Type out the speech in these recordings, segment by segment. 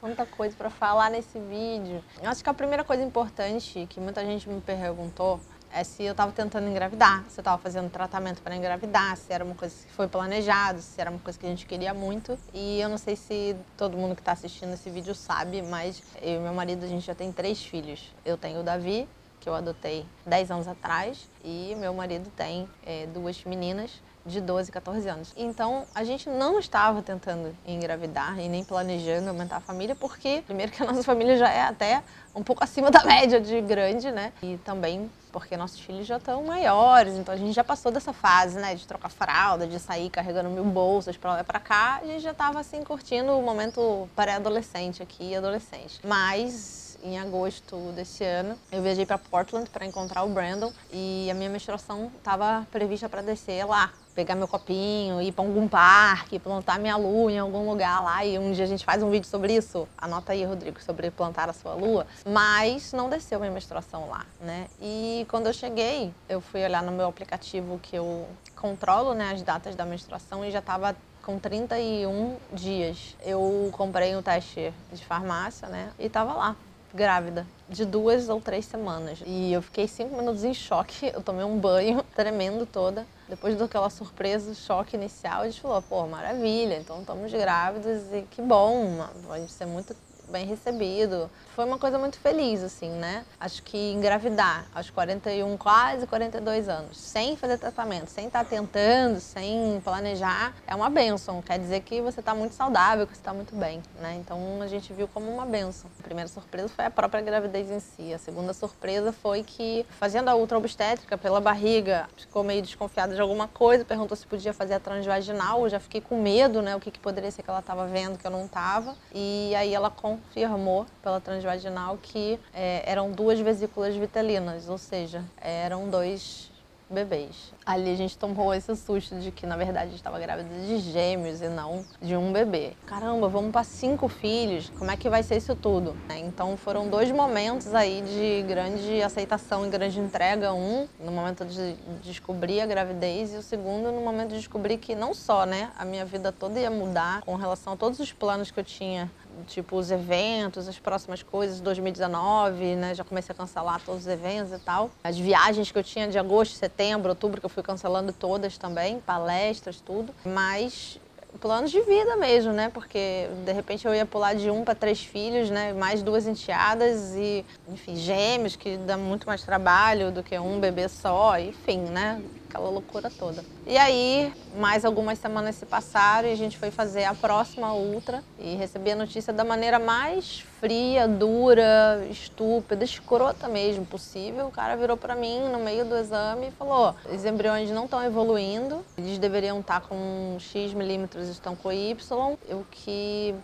tanta coisa para falar nesse vídeo. Eu acho que a primeira coisa importante que muita gente me perguntou é se eu estava tentando engravidar, se eu estava fazendo tratamento para engravidar, se era uma coisa que foi planejado, se era uma coisa que a gente queria muito. E eu não sei se todo mundo que está assistindo esse vídeo sabe, mas eu e meu marido a gente já tem três filhos. Eu tenho o Davi, que eu adotei 10 anos atrás, e meu marido tem é, duas meninas de 12, 14 anos. Então, a gente não estava tentando engravidar e nem planejando aumentar a família, porque, primeiro, que a nossa família já é até um pouco acima da média de grande, né? E também porque nossos filhos já estão maiores, então a gente já passou dessa fase, né, de trocar fralda, de sair carregando mil bolsas para lá e para cá, a gente já estava assim curtindo o momento pré-adolescente aqui, adolescente. Mas em agosto desse ano, eu viajei para Portland para encontrar o Brandon e a minha menstruação estava prevista para descer lá, pegar meu copinho, ir para algum parque, plantar minha lua em algum lugar lá e um dia a gente faz um vídeo sobre isso. Anota aí, Rodrigo, sobre plantar a sua lua. Mas não desceu minha menstruação lá, né? E quando eu cheguei, eu fui olhar no meu aplicativo que eu controlo, né, as datas da menstruação e já estava com 31 dias. Eu comprei um teste de farmácia, né, e tava lá grávida de duas ou três semanas. E eu fiquei cinco minutos em choque. Eu tomei um banho tremendo toda. Depois daquela surpresa, choque inicial, a gente falou, pô, maravilha, então estamos grávidas e que bom, vai ser muito bem recebido. Foi uma coisa muito feliz, assim, né? Acho que engravidar aos 41, quase 42 anos, sem fazer tratamento, sem estar tá tentando, sem planejar, é uma benção. Quer dizer que você está muito saudável, que você está muito bem, né? Então a gente viu como uma benção. A primeira surpresa foi a própria gravidez em si. A segunda surpresa foi que, fazendo a ultra obstétrica pela barriga, ficou meio desconfiada de alguma coisa, perguntou se podia fazer a transvaginal. Eu já fiquei com medo, né? O que, que poderia ser que ela estava vendo que eu não estava. E aí ela confirmou pela transvaginal que é, eram duas vesículas vitelinas, ou seja, eram dois bebês. Ali a gente tomou esse susto de que, na verdade, estava grávida de gêmeos e não de um bebê. Caramba, vamos para cinco filhos, como é que vai ser isso tudo? É, então foram dois momentos aí de grande aceitação e grande entrega. Um, no momento de descobrir a gravidez, e o segundo, no momento de descobrir que não só né, a minha vida toda ia mudar com relação a todos os planos que eu tinha tipo os eventos, as próximas coisas, 2019, né? Já comecei a cancelar todos os eventos e tal. As viagens que eu tinha de agosto, setembro, outubro, que eu fui cancelando todas também, palestras, tudo. Mas planos de vida mesmo, né? Porque de repente eu ia pular de um para três filhos, né? Mais duas enteadas e, enfim, gêmeos, que dá muito mais trabalho do que um bebê só, enfim, né? Aquela loucura toda. E aí, mais algumas semanas se passaram e a gente foi fazer a próxima ultra e recebi a notícia da maneira mais fria, dura, estúpida, escrota mesmo possível. O cara virou para mim no meio do exame e falou: os embriões não estão evoluindo, eles deveriam estar com X milímetros, estão com Y, o que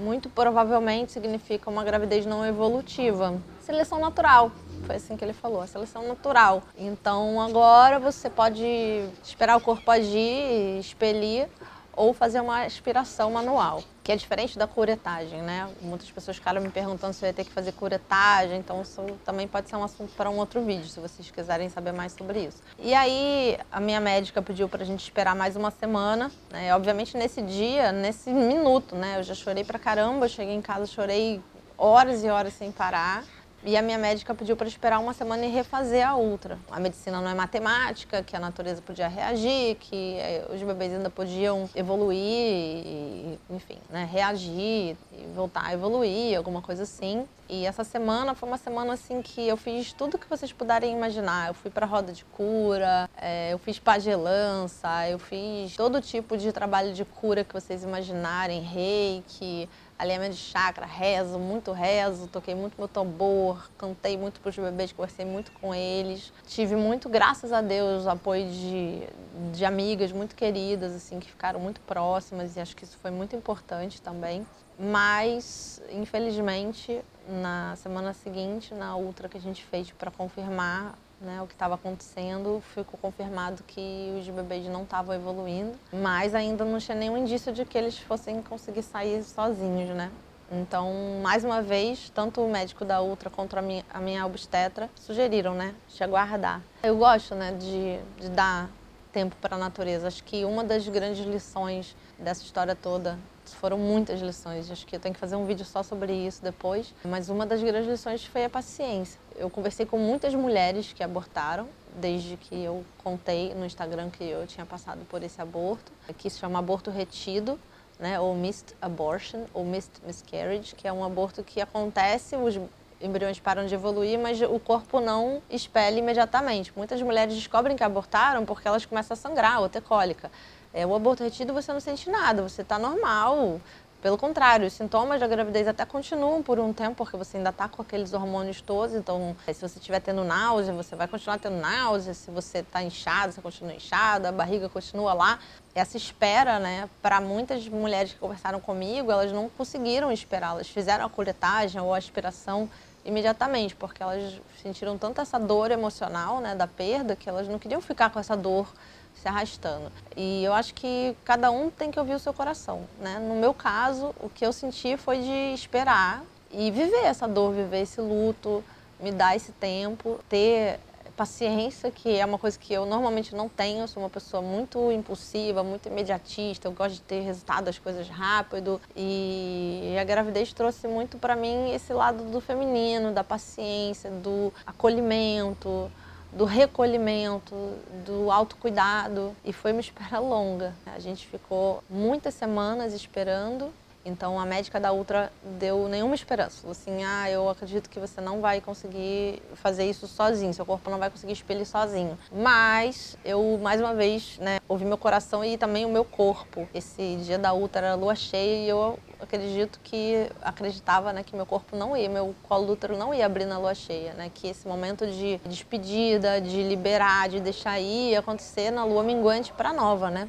muito provavelmente significa uma gravidez não evolutiva. Seleção natural. Foi assim que ele falou, a seleção natural. Então agora você pode esperar o corpo agir, expelir ou fazer uma aspiração manual, que é diferente da curetagem, né? Muitas pessoas ficaram me perguntando se eu ia ter que fazer curetagem, então isso também pode ser um assunto para um outro vídeo, se vocês quiserem saber mais sobre isso. E aí a minha médica pediu para a gente esperar mais uma semana, né? Obviamente nesse dia, nesse minuto, né? Eu já chorei pra caramba, eu cheguei em casa, chorei horas e horas sem parar. E a minha médica pediu para esperar uma semana e refazer a ultra. A medicina não é matemática, que a natureza podia reagir, que eh, os bebês ainda podiam evoluir, e, enfim, né, reagir e voltar a evoluir, alguma coisa assim. E essa semana foi uma semana assim que eu fiz tudo que vocês puderem imaginar. Eu fui para roda de cura, é, eu fiz pagelança, eu fiz todo tipo de trabalho de cura que vocês imaginarem, reiki, alinhamento de chakra, rezo, muito rezo, toquei muito meu tambor, cantei muito para os bebês, conversei muito com eles. Tive muito, graças a Deus, apoio de, de amigas muito queridas, assim, que ficaram muito próximas e acho que isso foi muito importante também. Mas, infelizmente, na semana seguinte, na ultra que a gente fez para confirmar né, o que estava acontecendo, ficou confirmado que os bebês não estavam evoluindo, mas ainda não tinha nenhum indício de que eles fossem conseguir sair sozinhos, né? Então, mais uma vez, tanto o médico da Ultra quanto a minha, a minha obstetra sugeriram, né, de aguardar. Eu gosto, né, de, de dar tempo para a natureza. Acho que uma das grandes lições dessa história toda foram muitas lições. Acho que eu tenho que fazer um vídeo só sobre isso depois. Mas uma das grandes lições foi a paciência. Eu conversei com muitas mulheres que abortaram, desde que eu contei no Instagram que eu tinha passado por esse aborto, que se chama aborto retido. Né, ou missed abortion, ou missed miscarriage, que é um aborto que acontece, os embriões param de evoluir, mas o corpo não expele imediatamente. Muitas mulheres descobrem que abortaram porque elas começam a sangrar ou ter cólica. É, o aborto retido você não sente nada, você está normal. Pelo contrário, os sintomas da gravidez até continuam por um tempo, porque você ainda está com aqueles hormônios todos. Então, se você estiver tendo náusea, você vai continuar tendo náusea. Se você está inchado, você continua inchado, a barriga continua lá. Essa espera, né, para muitas mulheres que conversaram comigo, elas não conseguiram esperar. Elas fizeram a coletagem ou a aspiração imediatamente, porque elas sentiram tanta essa dor emocional, né, da perda, que elas não queriam ficar com essa dor se arrastando. E eu acho que cada um tem que ouvir o seu coração, né? No meu caso, o que eu senti foi de esperar e viver essa dor, viver esse luto, me dar esse tempo, ter paciência, que é uma coisa que eu normalmente não tenho. Eu sou uma pessoa muito impulsiva, muito imediatista. Eu gosto de ter resultado das coisas rápido. E a gravidez trouxe muito para mim esse lado do feminino, da paciência, do acolhimento, do recolhimento, do autocuidado e foi uma espera longa. A gente ficou muitas semanas esperando. Então a médica da Ultra deu nenhuma esperança. Assim: "Ah, eu acredito que você não vai conseguir fazer isso sozinho, seu corpo não vai conseguir expelir sozinho". Mas eu mais uma vez, né, ouvi meu coração e também o meu corpo. Esse dia da Ultra era lua cheia e eu acredito que acreditava né, que meu corpo não ia, meu colo útero não ia abrir na lua cheia, né? Que esse momento de despedida, de liberar, de deixar ir, ia acontecer na lua minguante para nova, né?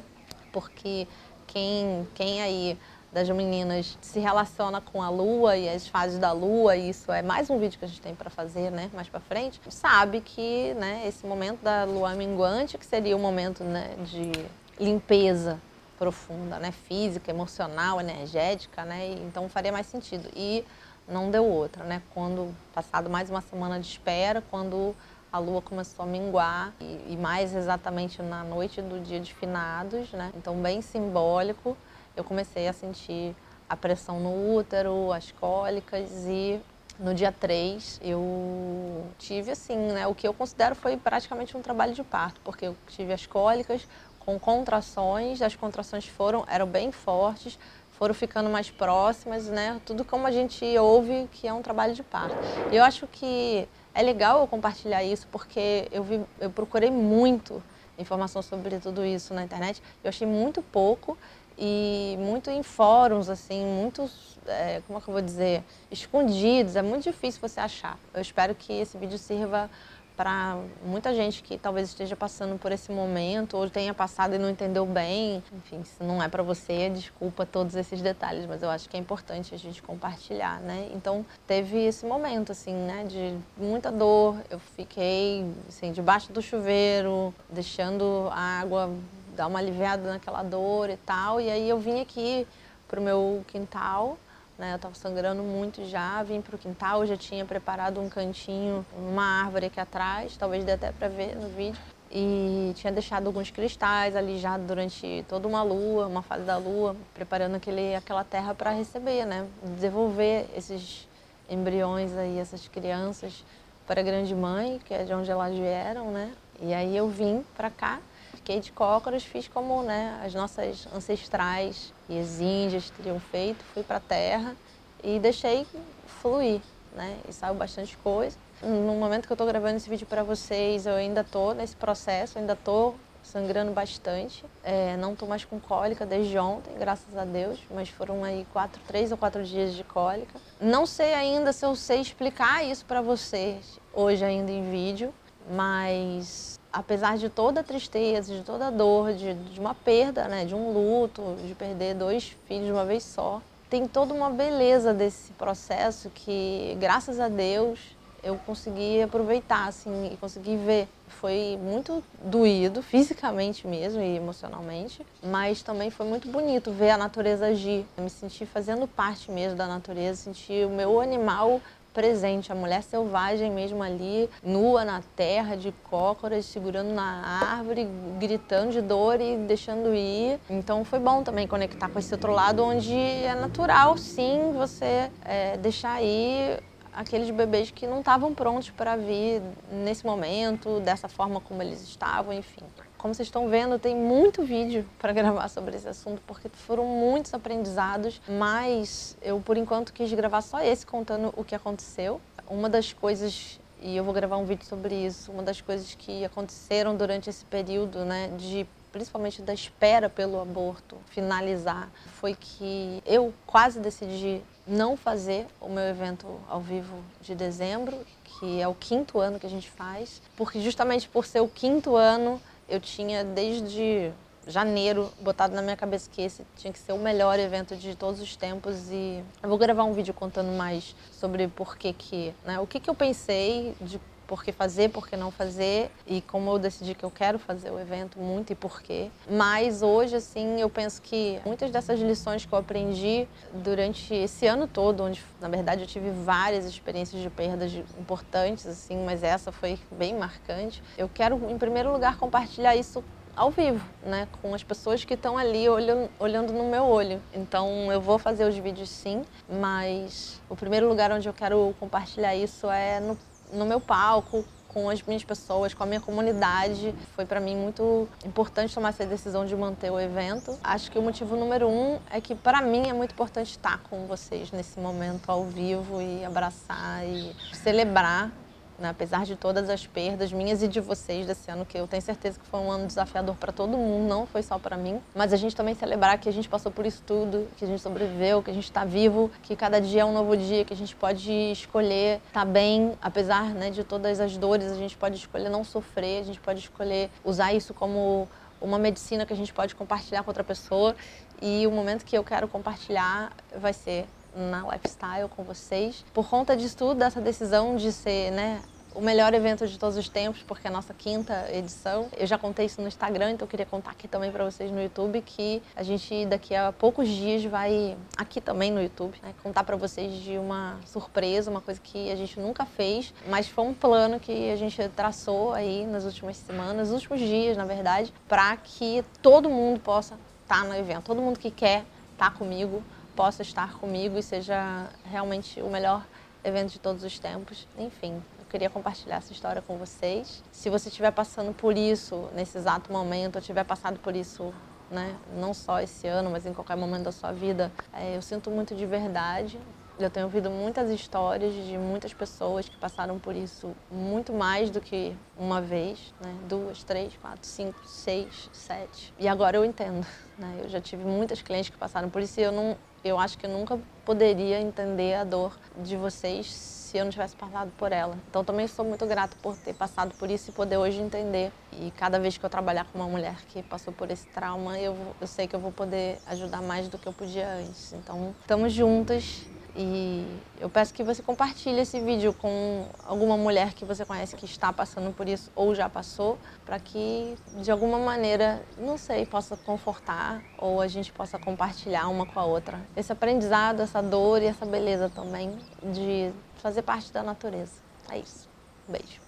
Porque quem, quem aí das meninas se relaciona com a lua e as fases da lua, e isso é mais um vídeo que a gente tem para fazer, né, mais para frente, sabe que, né, esse momento da lua minguante, que seria o momento, né, de limpeza profunda, né? Física, emocional, energética, né? Então faria mais sentido. E não deu outra, né? Quando, passado mais uma semana de espera, quando a lua começou a minguar, e, e mais exatamente na noite do dia de finados, né? Então, bem simbólico, eu comecei a sentir a pressão no útero, as cólicas e no dia 3 eu tive assim, né, o que eu considero foi praticamente um trabalho de parto, porque eu tive as cólicas, com contrações, as contrações foram eram bem fortes, foram ficando mais próximas, né? Tudo como a gente ouve que é um trabalho de parto. E eu acho que é legal eu compartilhar isso porque eu vi, eu procurei muito informação sobre tudo isso na internet. Eu achei muito pouco e muito em fóruns assim, muitos, é, como é que eu vou dizer, escondidos. É muito difícil você achar. Eu espero que esse vídeo sirva para muita gente que talvez esteja passando por esse momento ou tenha passado e não entendeu bem. Enfim, se não é para você, desculpa todos esses detalhes, mas eu acho que é importante a gente compartilhar, né? Então, teve esse momento assim, né, de muita dor. Eu fiquei assim debaixo do chuveiro, deixando a água dar uma aliviada naquela dor e tal, e aí eu vim aqui pro meu quintal né? Eu estava sangrando muito já, vim para o quintal, já tinha preparado um cantinho, uma árvore aqui atrás, talvez dê até para ver no vídeo. E tinha deixado alguns cristais ali já durante toda uma lua, uma fase da lua, preparando aquele, aquela terra para receber, né? Desenvolver esses embriões aí, essas crianças para a grande mãe, que é de onde elas vieram, né? E aí eu vim para cá Fiquei de cócoras, fiz como né, as nossas ancestrais e as índias teriam feito, fui para a terra e deixei fluir, né? E saiu bastante coisa. No momento que eu estou gravando esse vídeo para vocês, eu ainda estou nesse processo, ainda estou sangrando bastante. É, não estou mais com cólica desde ontem, graças a Deus, mas foram aí quatro, três ou quatro dias de cólica. Não sei ainda se eu sei explicar isso para vocês hoje ainda em vídeo, mas apesar de toda a tristeza, de toda a dor, de, de uma perda, né, de um luto, de perder dois filhos de uma vez só, tem toda uma beleza desse processo que, graças a Deus, eu consegui aproveitar, assim, e consegui ver. Foi muito doído, fisicamente mesmo e emocionalmente, mas também foi muito bonito ver a natureza agir. Eu me senti fazendo parte mesmo da natureza, sentir o meu animal presente, a mulher selvagem mesmo ali, nua na terra, de cócoras, segurando na árvore, gritando de dor e deixando ir. Então foi bom também conectar com esse outro lado, onde é natural, sim, você é, deixar ir aqueles bebês que não estavam prontos para vir nesse momento, dessa forma como eles estavam, enfim. Como vocês estão vendo, tem muito vídeo para gravar sobre esse assunto, porque foram muitos aprendizados, mas eu, por enquanto, quis gravar só esse contando o que aconteceu. Uma das coisas e eu vou gravar um vídeo sobre isso. Uma das coisas que aconteceram durante esse período, né, de principalmente da espera pelo aborto finalizar, foi que eu quase decidi não fazer o meu evento ao vivo de dezembro, que é o quinto ano que a gente faz, porque justamente por ser o quinto ano, eu tinha desde janeiro botado na minha cabeça que esse tinha que ser o melhor evento de todos os tempos e eu vou gravar um vídeo contando mais sobre por que que, né, o que que eu pensei de por que fazer, por que não fazer e como eu decidi que eu quero fazer o evento, muito e por quê. Mas hoje, assim, eu penso que muitas dessas lições que eu aprendi durante esse ano todo, onde na verdade eu tive várias experiências de perdas importantes, assim, mas essa foi bem marcante. Eu quero, em primeiro lugar, compartilhar isso ao vivo, né, com as pessoas que estão ali olhando, olhando no meu olho. Então eu vou fazer os vídeos sim, mas o primeiro lugar onde eu quero compartilhar isso é no no meu palco, com as minhas pessoas, com a minha comunidade. Foi para mim muito importante tomar essa decisão de manter o evento. Acho que o motivo número um é que para mim é muito importante estar com vocês nesse momento ao vivo e abraçar e celebrar né? apesar de todas as perdas minhas e de vocês desse ano, que eu tenho certeza que foi um ano desafiador para todo mundo, não foi só para mim. Mas a gente também celebrar que a gente passou por isso tudo, que a gente sobreviveu, que a gente está vivo, que cada dia é um novo dia, que a gente pode escolher estar tá bem, apesar né, de todas as dores, a gente pode escolher não sofrer, a gente pode escolher usar isso como uma medicina que a gente pode compartilhar com outra pessoa. E o momento que eu quero compartilhar vai ser na lifestyle com vocês. Por conta disso tudo, dessa decisão de ser, né, o melhor evento de todos os tempos, porque é a nossa quinta edição. Eu já contei isso no Instagram, então eu queria contar aqui também para vocês no YouTube que a gente daqui a poucos dias vai aqui também no YouTube, né, contar para vocês de uma surpresa, uma coisa que a gente nunca fez, mas foi um plano que a gente traçou aí nas últimas semanas, nos últimos dias, na verdade, para que todo mundo possa estar tá no evento, todo mundo que quer estar tá comigo possa estar comigo e seja realmente o melhor evento de todos os tempos. Enfim, eu queria compartilhar essa história com vocês. Se você estiver passando por isso nesse exato momento, ou tiver passado por isso, né, não só esse ano, mas em qualquer momento da sua vida, é, eu sinto muito de verdade. Eu tenho ouvido muitas histórias de muitas pessoas que passaram por isso muito mais do que uma vez, né? duas, três, quatro, cinco, seis, sete. E agora eu entendo. Né? Eu já tive muitas clientes que passaram por isso e eu não, eu acho que nunca poderia entender a dor de vocês se eu não tivesse passado por ela. Então também sou muito grata por ter passado por isso e poder hoje entender. E cada vez que eu trabalhar com uma mulher que passou por esse trauma, eu, eu sei que eu vou poder ajudar mais do que eu podia antes. Então estamos juntas e eu peço que você compartilhe esse vídeo com alguma mulher que você conhece que está passando por isso ou já passou, para que de alguma maneira, não sei, possa confortar ou a gente possa compartilhar uma com a outra. Esse aprendizado, essa dor e essa beleza também de fazer parte da natureza. É isso. Beijo.